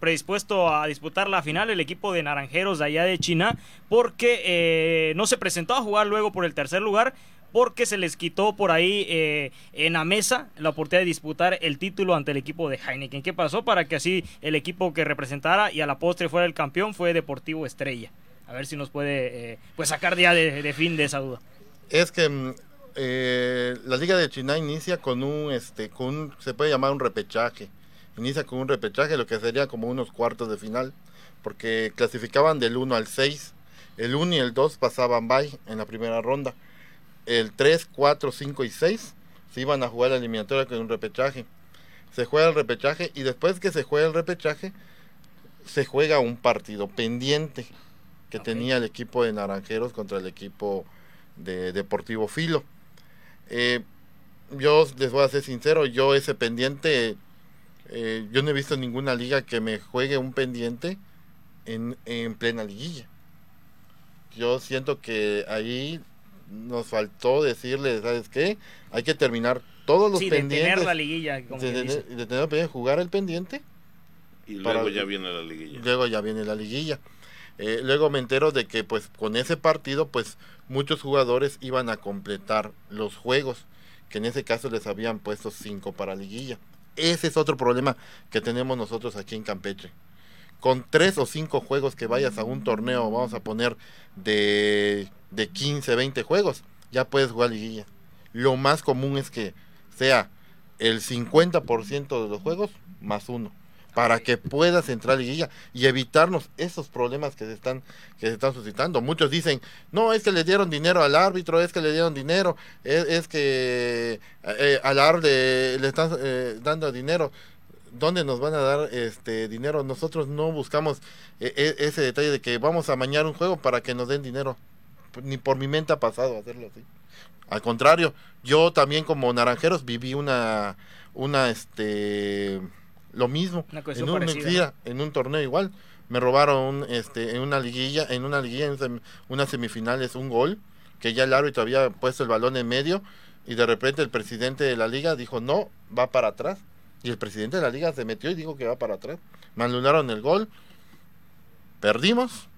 predispuesto a disputar la final, el equipo de Naranjeros de allá de China? Porque no se presentó a jugar luego por el tercer lugar porque se les quitó por ahí eh, en la mesa la oportunidad de disputar el título ante el equipo de Heineken. ¿Qué pasó? Para que así el equipo que representara y a la postre fuera el campeón fue Deportivo Estrella. A ver si nos puede eh, pues sacar ya de, de fin de esa duda. Es que mm, eh, la Liga de China inicia con un, este, con un- se puede llamar un repechaje. Inicia con un repechaje, lo que sería como unos cuartos de final, porque clasificaban del 1 al 6. El 1 y el 2 pasaban bye en la primera ronda. El 3, 4, 5 y 6 se iban a jugar la eliminatoria con un repechaje. Se juega el repechaje y después que se juega el repechaje, se juega un partido pendiente que tenía el equipo de Naranjeros contra el equipo de Deportivo Filo. Eh, yo les voy a ser sincero, yo ese pendiente, eh, yo no he visto ninguna liga que me juegue un pendiente en, en plena liguilla. Yo siento que ahí nos faltó decirle, ¿sabes qué? Hay que terminar todos los Sí, de pendientes. tener la liguilla, como de, de- de tener el pendiente, jugar el pendiente Y Para- luego ya viene la liguilla. Luego ya viene la liguilla. Eh, luego me entero de que pues con ese partido pues muchos jugadores iban a completar los juegos, que en ese caso les habían puesto cinco para liguilla. Ese es otro problema que tenemos nosotros aquí en Campeche. Con tres o cinco juegos que vayas a un torneo, vamos a poner de, de 15, 20 juegos, ya puedes jugar liguilla. Lo más común es que sea el 50% de los juegos más uno para que puedas entrar a liguilla y evitarnos esos problemas que se están que se están suscitando. Muchos dicen, no, es que le dieron dinero al árbitro, es que le dieron dinero, es, que eh, al árbitro le, le están eh, dando dinero. ¿Dónde nos van a dar este dinero? Nosotros no buscamos eh, ese detalle de que vamos a mañar un juego para que nos den dinero. Ni por mi mente ha pasado hacerlo así. Al contrario, yo también como naranjeros viví una una este lo mismo Una en un, parecida, sí, en un torneo igual me robaron este en una liguilla en una liguilla en sem- unas semifinales un gol que ya el árbitro había puesto el balón en medio y de repente el presidente de la liga dijo no va para atrás y el presidente de la liga se metió y dijo que va para atrás me anularon el gol perdimos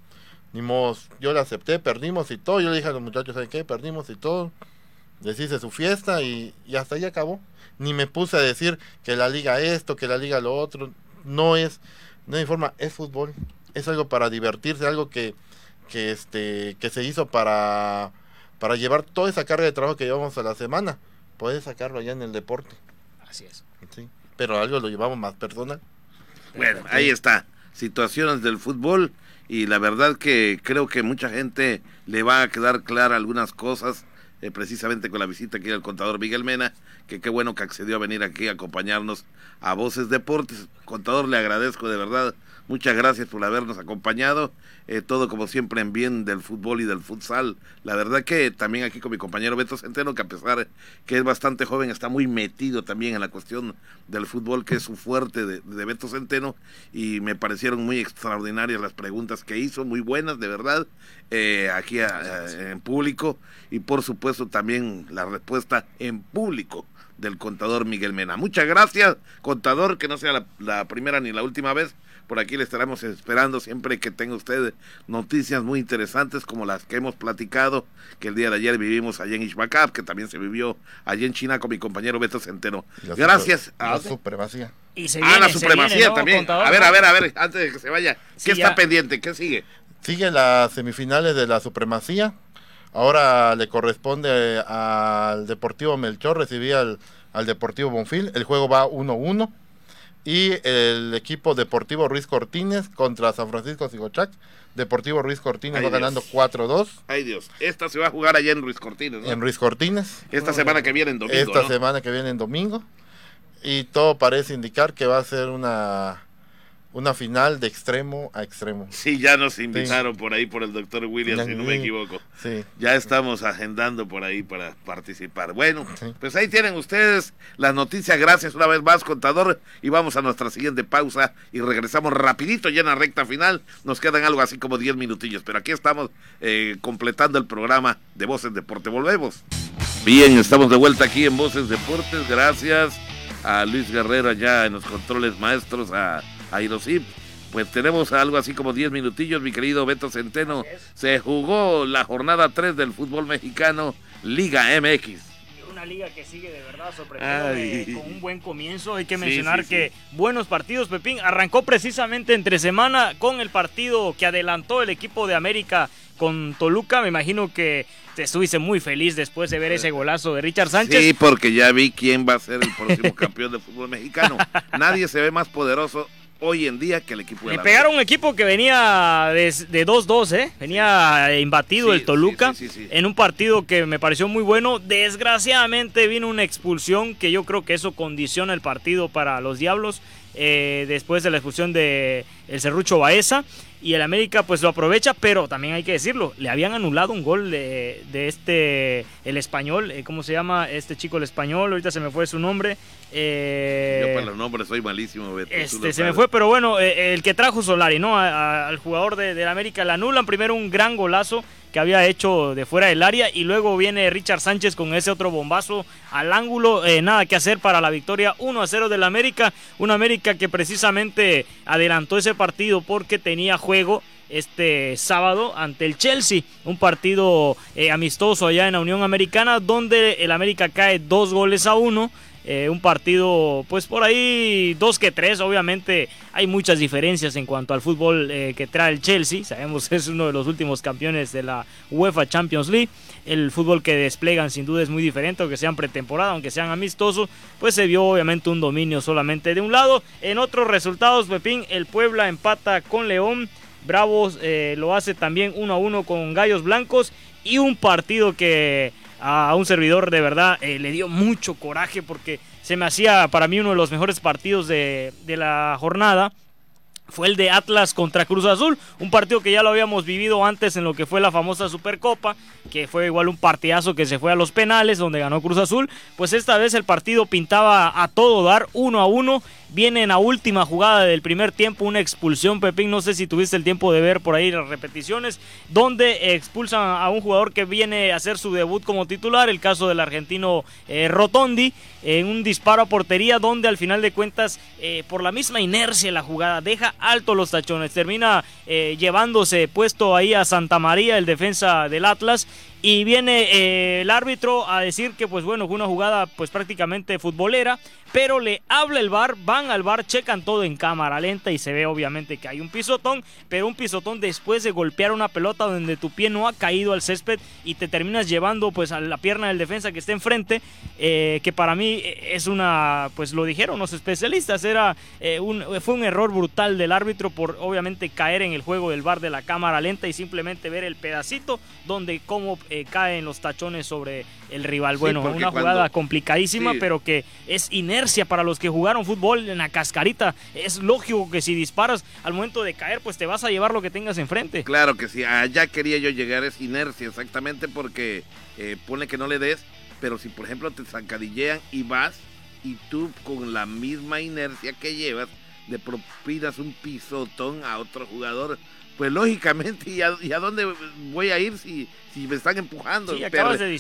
ni modo, yo le acepté perdimos y todo yo le dije a los muchachos ¿saben qué? perdimos y todo les hice su fiesta y, y hasta ahí acabó. Ni me puse a decir que la liga esto, que la liga lo otro. No es, no hay forma, es fútbol. Es algo para divertirse, algo que, que este, que se hizo para, para llevar toda esa carga de trabajo que llevamos a la semana. Puedes sacarlo allá en el deporte. Así es. ¿sí? Pero algo lo llevamos más personal. Bueno, ahí está. Situaciones del fútbol y la verdad que creo que mucha gente le va a quedar clara algunas cosas, eh, precisamente con la visita aquí del contador Miguel Mena, que qué bueno que accedió a venir aquí a acompañarnos a Voces Deportes. Contador, le agradezco de verdad. Muchas gracias por habernos acompañado. Eh, todo como siempre en bien del fútbol y del futsal. La verdad que también aquí con mi compañero Beto Centeno, que a pesar que es bastante joven, está muy metido también en la cuestión del fútbol, que es su fuerte de, de Beto Centeno. Y me parecieron muy extraordinarias las preguntas que hizo, muy buenas, de verdad, eh, aquí a- a- en público. Y por supuesto, supuesto también la respuesta en público del contador Miguel Mena. Muchas gracias, contador, que no sea la, primera ni la última vez. Por aquí le estaremos esperando siempre que tenga usted noticias muy interesantes como las que hemos platicado, que el día de ayer vivimos allá en Ishbakab, que también se vivió allá en China con mi compañero Beto Centeno. Gracias. la supremacía. Y ah, la supremacía también. a ver, a ver, a ver, antes de que se vaya, ¿qué está pendiente? ¿Qué sigue? Sigue las semifinales de la supremacía. Ahora le corresponde al Deportivo Melchor recibir al, Deportivo Bonfil. El juego va 1-1. Y el equipo Deportivo Ruiz Cortines contra San Francisco Sigochac. Deportivo Ruiz Cortines va ganando 4-2. Ay Dios, esta se va a jugar allá en Ruiz Cortines, ¿no? En Ruiz Cortines. Esta semana que viene en domingo. Esta semana que viene en domingo. Y todo parece indicar que va a ser una una final de extremo a extremo. Sí, ya nos invitaron por ahí por el doctor Williams, si no me equivoco. Sí. Ya estamos agendando por ahí para participar. Bueno, pues ahí tienen ustedes las noticias. Gracias una vez más, contador. Y vamos a nuestra siguiente pausa y regresamos rapidito ya en la recta final. Nos quedan algo así como 10 minutillos, pero aquí estamos eh, completando el programa de Voces Deporte. Volvemos. Bien, estamos de vuelta aquí en Voces Deportes. Gracias a Luis Guerrero allá en los controles maestros, a Aerosip. Pues tenemos algo así como 10 minutillos, mi querido Beto Centeno. Se jugó la jornada 3 del fútbol mexicano, Liga MX una liga que sigue de verdad sorprendiendo con un buen comienzo. Hay que mencionar que buenos partidos, Pepín. Arrancó precisamente entre semana con el partido que adelantó el equipo de América con Toluca. Me imagino que te estuviste muy feliz después de ver ese golazo de Richard Sánchez. Sí, porque ya vi quién va a ser el próximo [LAUGHS] campeón de fútbol mexicano. Nadie se ve más poderoso hoy en día que el equipo de Le pegaron un equipo que venía de 2-2, ¿eh? Venía imbatido el Toluca en un partido que me pareció muy bueno. Desgraciadamente vino una expulsión que yo creo que eso condiciona el partido para los Diablos. Eh, después de la expulsión de el Cerrucho Baeza y el América pues lo aprovecha, pero también hay que decirlo, le habían anulado un gol de, este, el español, eh, ¿cómo se llama este chico el español? Ahorita se me fue su nombre. Eh, Yo para los nombres soy malísimo. este, se me fue, pero bueno, eh, el que trajo Solari, ¿no? al jugador de, del América le anulan primero un gran golazo que había hecho de fuera del área y luego viene Richard Sánchez con ese otro bombazo al ángulo, nada que hacer para la victoria 1 a 0 del América, un América que precisamente adelantó ese partido porque tenía juego este sábado ante el Chelsea, un partido eh, amistoso allá en la Unión Americana donde el América cae dos goles a uno. Eh, un partido, pues por ahí dos que tres. Obviamente hay muchas diferencias en cuanto al fútbol eh, que trae el Chelsea. Sabemos que [LAUGHS] es uno de los últimos campeones de la UEFA Champions League. El fútbol que desplegan sin duda es muy diferente, aunque sean pretemporada, aunque sean amistosos. Pues se vio obviamente un dominio solamente de un lado. En otros resultados, Pepín, el Puebla empata con León. Bravos eh, lo hace también uno a uno con Gallos Blancos. Y un partido que a un servidor de verdad eh, le dio mucho coraje porque se me hacía para mí uno de los mejores partidos de, de la jornada fue el de Atlas contra Cruz Azul, un partido que ya lo habíamos vivido antes en lo que fue la famosa Supercopa, que fue igual un partidazo que se fue a los penales donde ganó Cruz Azul, pues esta vez el partido pintaba a todo dar, uno a uno, viene en la última jugada del primer tiempo una expulsión, Pepín, no sé si tuviste el tiempo de ver por ahí las repeticiones, donde expulsan a un jugador que viene a hacer su debut como titular, el caso del argentino eh, Rotondi, en un disparo a portería donde al final de cuentas, eh, por la misma inercia la jugada, deja alto los tachones. Termina eh, llevándose puesto ahí a Santa María, el defensa del Atlas, y viene eh, el árbitro a decir que pues bueno, fue una jugada pues prácticamente futbolera, pero le habla el bar, van al bar, checan todo en cámara lenta y se ve obviamente que hay un pisotón, pero un pisotón después de golpear una pelota donde tu pie no ha caído al césped y te terminas llevando pues a la pierna del defensa que está enfrente, eh, que para mí es una, pues lo dijeron los especialistas, era eh, un, fue un error brutal del árbitro por obviamente caer en el juego del bar de la cámara lenta y simplemente ver el pedacito donde como eh, caen los tachones sobre el rival. Bueno, una jugada complicadísima, pero que es inercia para los que jugaron fútbol en la cascarita. Es lógico que si disparas al momento de caer, pues te vas a llevar lo que tengas enfrente. Claro que sí, allá quería yo llegar, es inercia exactamente porque eh, pone que no le des, pero si por ejemplo te zancadillean y vas y tú con la misma inercia que llevas le propinas un pisotón a otro jugador, pues lógicamente, ¿y a, y a dónde voy a ir si, si me están empujando? Sí, de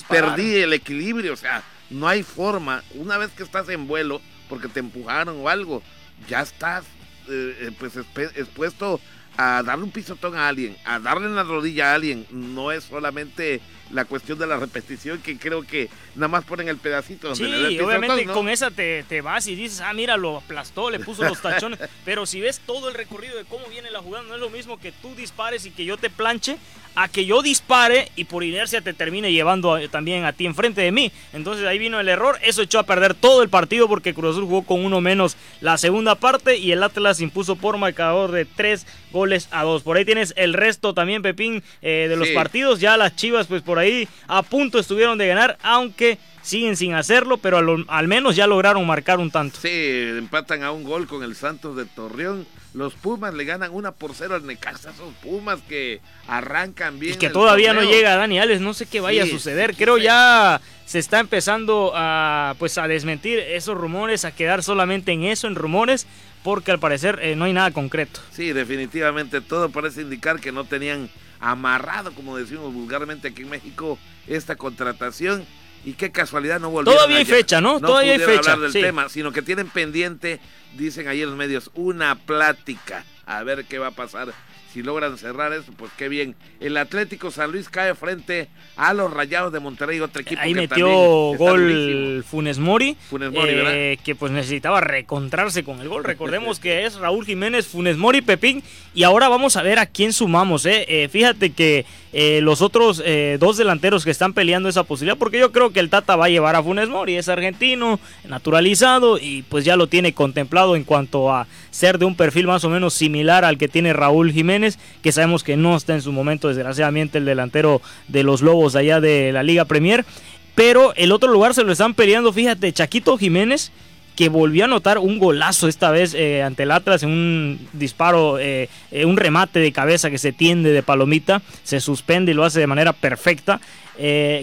perdí el equilibrio, o sea, no hay forma. Una vez que estás en vuelo, porque te empujaron o algo, ya estás eh, eh, pues expuesto a darle un pisotón a alguien, a darle en la rodilla a alguien. No es solamente la cuestión de la repetición, que creo que nada más ponen el pedacito donde Sí, le da el pisotón, obviamente ¿no? con esa te, te vas y dices, ah, mira, lo aplastó, le puso los [LAUGHS] tachones. Pero si ves todo el recorrido de cómo viene la jugada, no es lo mismo que tú dispares y que yo te planche, a que yo dispare y por inercia te termine llevando a- también a ti enfrente de mí. Entonces ahí vino el error, eso echó a perder todo el partido porque Cruz Azul jugó con uno menos la segunda parte y el Atlas impuso por marcador de tres goles a dos. Por ahí tienes el resto también, Pepín, eh, de los Sí. partidos. Ya las Chivas, pues por ahí a punto estuvieron de ganar, aunque siguen sin hacerlo, pero al, al menos ya lograron marcar un tanto. Sí, empatan a un gol con el Santos de Torreón. Los Pumas le ganan una por cero al Necaxa. Esos Pumas que arrancan bien. Y que todavía no llega Dani Alves, no sé qué vaya Sí, a suceder. sí, Creo sí. ya se está empezando a pues a desmentir esos rumores, a quedar solamente en eso, en rumores, porque al parecer eh, no hay nada concreto. Sí, definitivamente todo parece indicar que no tenían amarrado, como decimos vulgarmente aquí en México, esta contratación. Y qué casualidad no volvieron Todavía hay ayer. fecha, ¿no? Todavía hay pudieron fecha, hablar del sí. tema, sino que tienen pendiente, dicen ayer los medios, una plática. A ver qué va a pasar. Si logran cerrar eso, pues qué bien. El Atlético San Luis cae frente a los Rayados de Monterrey, otro equipo Ahí que metió gol. Funes Mori, Funes Mori, eh, que pues necesitaba recontrarse con el gol. [LAUGHS] Recordemos que es Raúl Jiménez, Funes Mori, Pepín. Y ahora vamos a ver a quién sumamos. Eh. Eh, fíjate que eh, los otros eh, dos delanteros que están peleando esa posibilidad, porque yo creo que el Tata va a llevar a Funes Mori, es argentino, naturalizado y pues ya lo tiene contemplado en cuanto a ser de un perfil más o menos similar al que tiene Raúl Jiménez, que sabemos que no está en su momento, desgraciadamente, el delantero de los Lobos allá de la Liga Premier. Pero el otro lugar se lo están peleando, fíjate, Chaquito Jiménez, que volvió a anotar un golazo esta vez eh, ante el Atlas en un disparo, eh, eh, un remate de cabeza que se tiende de palomita, se suspende y lo hace de manera perfecta,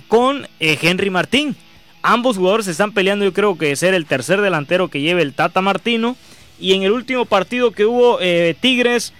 con Henry Martín. Ambos jugadores se están peleando, yo creo que ser el tercer delantero que lleve el Tata Martino. Y en el último partido que hubo, Tigres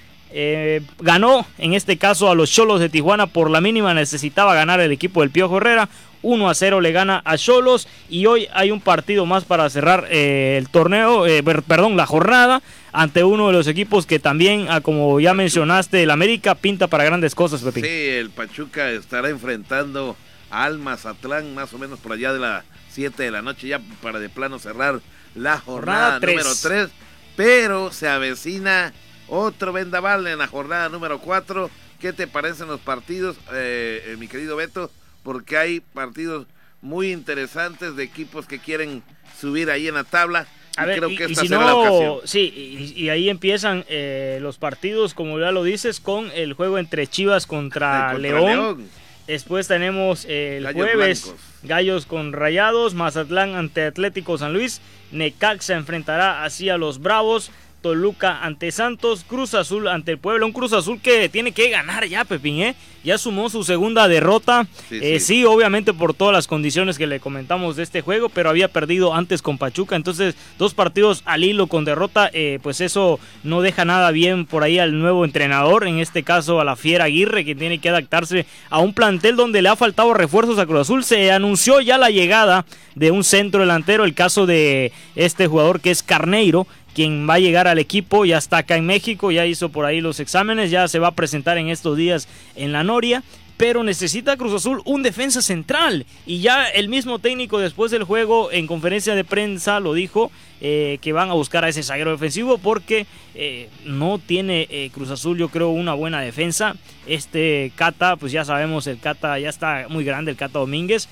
ganó, en este caso a los Cholos de Tijuana por la mínima, necesitaba ganar el equipo del Piojo Herrera. 1 a 0 le gana a Cholos y hoy hay un partido más para cerrar eh, el torneo, eh, per- perdón, la jornada ante uno de los equipos que también, ah, como ya mencionaste, el América pinta para grandes cosas, Pepín. Sí, el Pachuca estará enfrentando al Mazatlán más o menos por allá de las 7 de la noche, ya para de plano cerrar la jornada, Jornada tres. número 3. Pero se avecina otro vendaval en la jornada número 4. ¿Qué te parecen los partidos, eh, mi querido Beto? Porque hay partidos muy interesantes de equipos que quieren subir ahí en la tabla. A y ver, creo y, que y esta si será la ocasión. sí, y, y ahí empiezan eh, los partidos, como ya lo dices, con el juego entre Chivas contra, Contra León. Después tenemos eh, el Gallos jueves blancos. Gallos con Rayados, Mazatlán ante Atlético San Luis, Necaxa enfrentará así a los Bravos, Toluca ante Santos, Cruz Azul ante el Puebla, un Cruz Azul que tiene que ganar ya, Pepín, ¿eh? Ya sumó su segunda derrota, Sí, Eh, sí. sí, obviamente por todas las condiciones que le comentamos de este juego, pero había perdido antes con Pachuca, entonces dos partidos al hilo con derrota, eh, pues eso no deja nada bien por ahí al nuevo entrenador, en este caso a la Fiera Aguirre, que tiene que adaptarse a un plantel donde le ha faltado refuerzos a Cruz Azul. Se anunció ya la llegada de un centro delantero, el caso de este jugador que es Carneiro, quien va a llegar al equipo, ya está acá en México, ya hizo por ahí los exámenes, ya se va a presentar en estos días en la Noria, pero necesita Cruz Azul un defensa central. Y ya el mismo técnico después del juego en conferencia de prensa lo dijo, eh, que van a buscar a ese zaguero defensivo porque eh, no tiene eh, Cruz Azul yo creo una buena defensa. Este Cata, pues ya sabemos, el Cata ya está muy grande, el Cata Domínguez.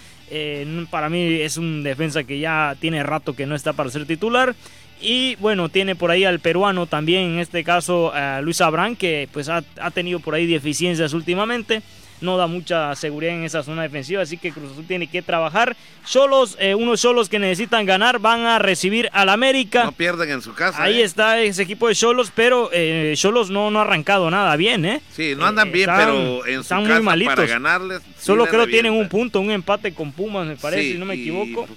Para mí es un defensa que ya tiene rato que no está para ser titular. Y bueno, tiene por ahí al peruano también, en este caso a Luis Abrán, que pues ha, ha tenido por ahí deficiencias últimamente. No da mucha seguridad en esa zona defensiva, así que Cruz Azul tiene que trabajar. Solos, eh, unos solos que necesitan ganar, van a recibir al América. No pierden en su casa. Ahí ¿eh? está ese equipo de Cholos, pero eh, Cholos no, no ha arrancado nada bien, ¿eh? Sí, no andan Eh, bien, están- pero en su están muy casa malitos. para ganarles. Solo creo que tienen un punto, un empate con Pumas, me parece, Sí, si no me y- equivoco.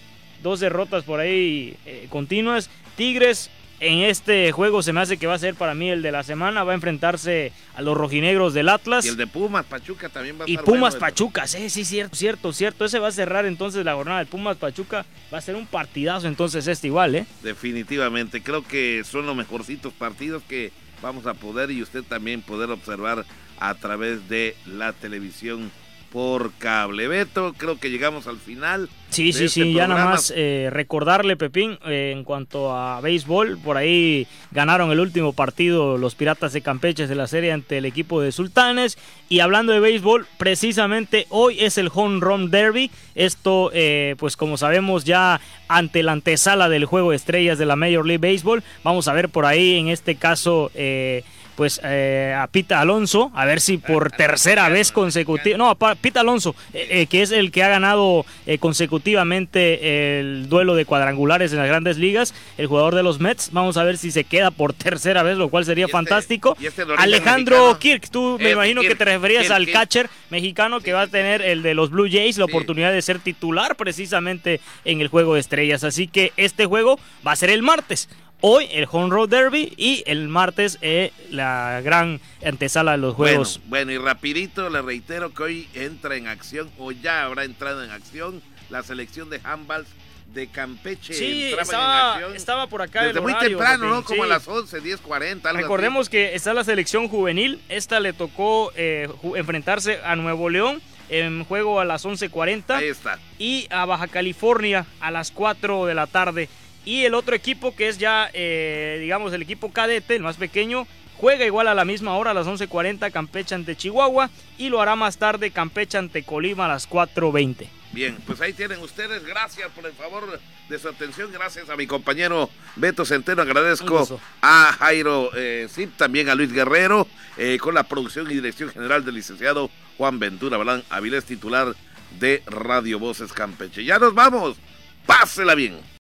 Dos derrotas por ahí eh, continuas. Tigres en este juego se me hace que va a ser para mí el de la semana. Va a enfrentarse a los rojinegros del Atlas. Y el de Pumas Pachuca también va a Y estar Pumas bueno. Pachuca, sí, sí, cierto, cierto, cierto. Ese va a cerrar entonces la jornada de Pumas Pachuca. Va a ser un partidazo entonces este igual, ¿eh? Definitivamente, creo que son los mejorcitos partidos que vamos a poder y usted también poder observar a través de la televisión por cable. Beto, creo que llegamos al final. Sí, sí, este sí, ya nada más eh, recordarle, Pepín, eh, en cuanto a béisbol, por ahí ganaron el último partido los Piratas de Campeche de la serie ante el equipo de Sultanes. Y hablando de béisbol, precisamente hoy es el Home Run Derby. Esto, eh, pues como sabemos, ya ante la antesala del juego de estrellas de la Major League Baseball. Vamos a ver por ahí, en este caso, eh, pues eh, a Pita Alonso, a ver si por tercera vez consecutiva, no, a Pita Alonso, eh, eh, que es el que ha ganado eh, consecutivamente el duelo de cuadrangulares en las grandes ligas, el jugador de los Mets, vamos a ver si se queda por [LAUGHS] tercera vez, lo cual sería este- fantástico. este Alejandro mexicano. Kirk, tú me imagino que te referías Kirk, al Kirk. catcher mexicano que va a tener el de los Blue Jays la oportunidad de ser titular precisamente en el juego de estrellas, así que este juego va a ser el martes. Hoy el Home Road Derby y el martes eh, la gran antesala de los juegos. bueno, y rapidito le reitero que hoy entra en acción o ya habrá entrado en acción la selección de handballs de Campeche. Sí, Entraban en estaba, acción estaba por acá desde el muy horario, temprano, ¿no? Como sí. a las 11, 10, 40. algo así. Recordemos que está la selección juvenil. Esta le tocó eh, enfrentarse a Nuevo León en juego a las 11.40 Ahí está. y a Baja California a las 4 de la tarde. Y el otro equipo que es ya, eh, digamos, el equipo cadete, el más pequeño, juega igual a la misma hora a las 11.40 Campeche ante Chihuahua y lo hará más tarde Campeche ante Colima a las 4.20. Bien, pues ahí tienen ustedes. Gracias por el favor de su atención. Gracias a mi compañero Beto Centeno. Agradezco a Jairo eh, Zip, también a Luis Guerrero, eh, con la producción y dirección general del licenciado Juan Ventura Balán, Avilés titular de Radio Voces Campeche. Ya nos vamos. Pásela bien.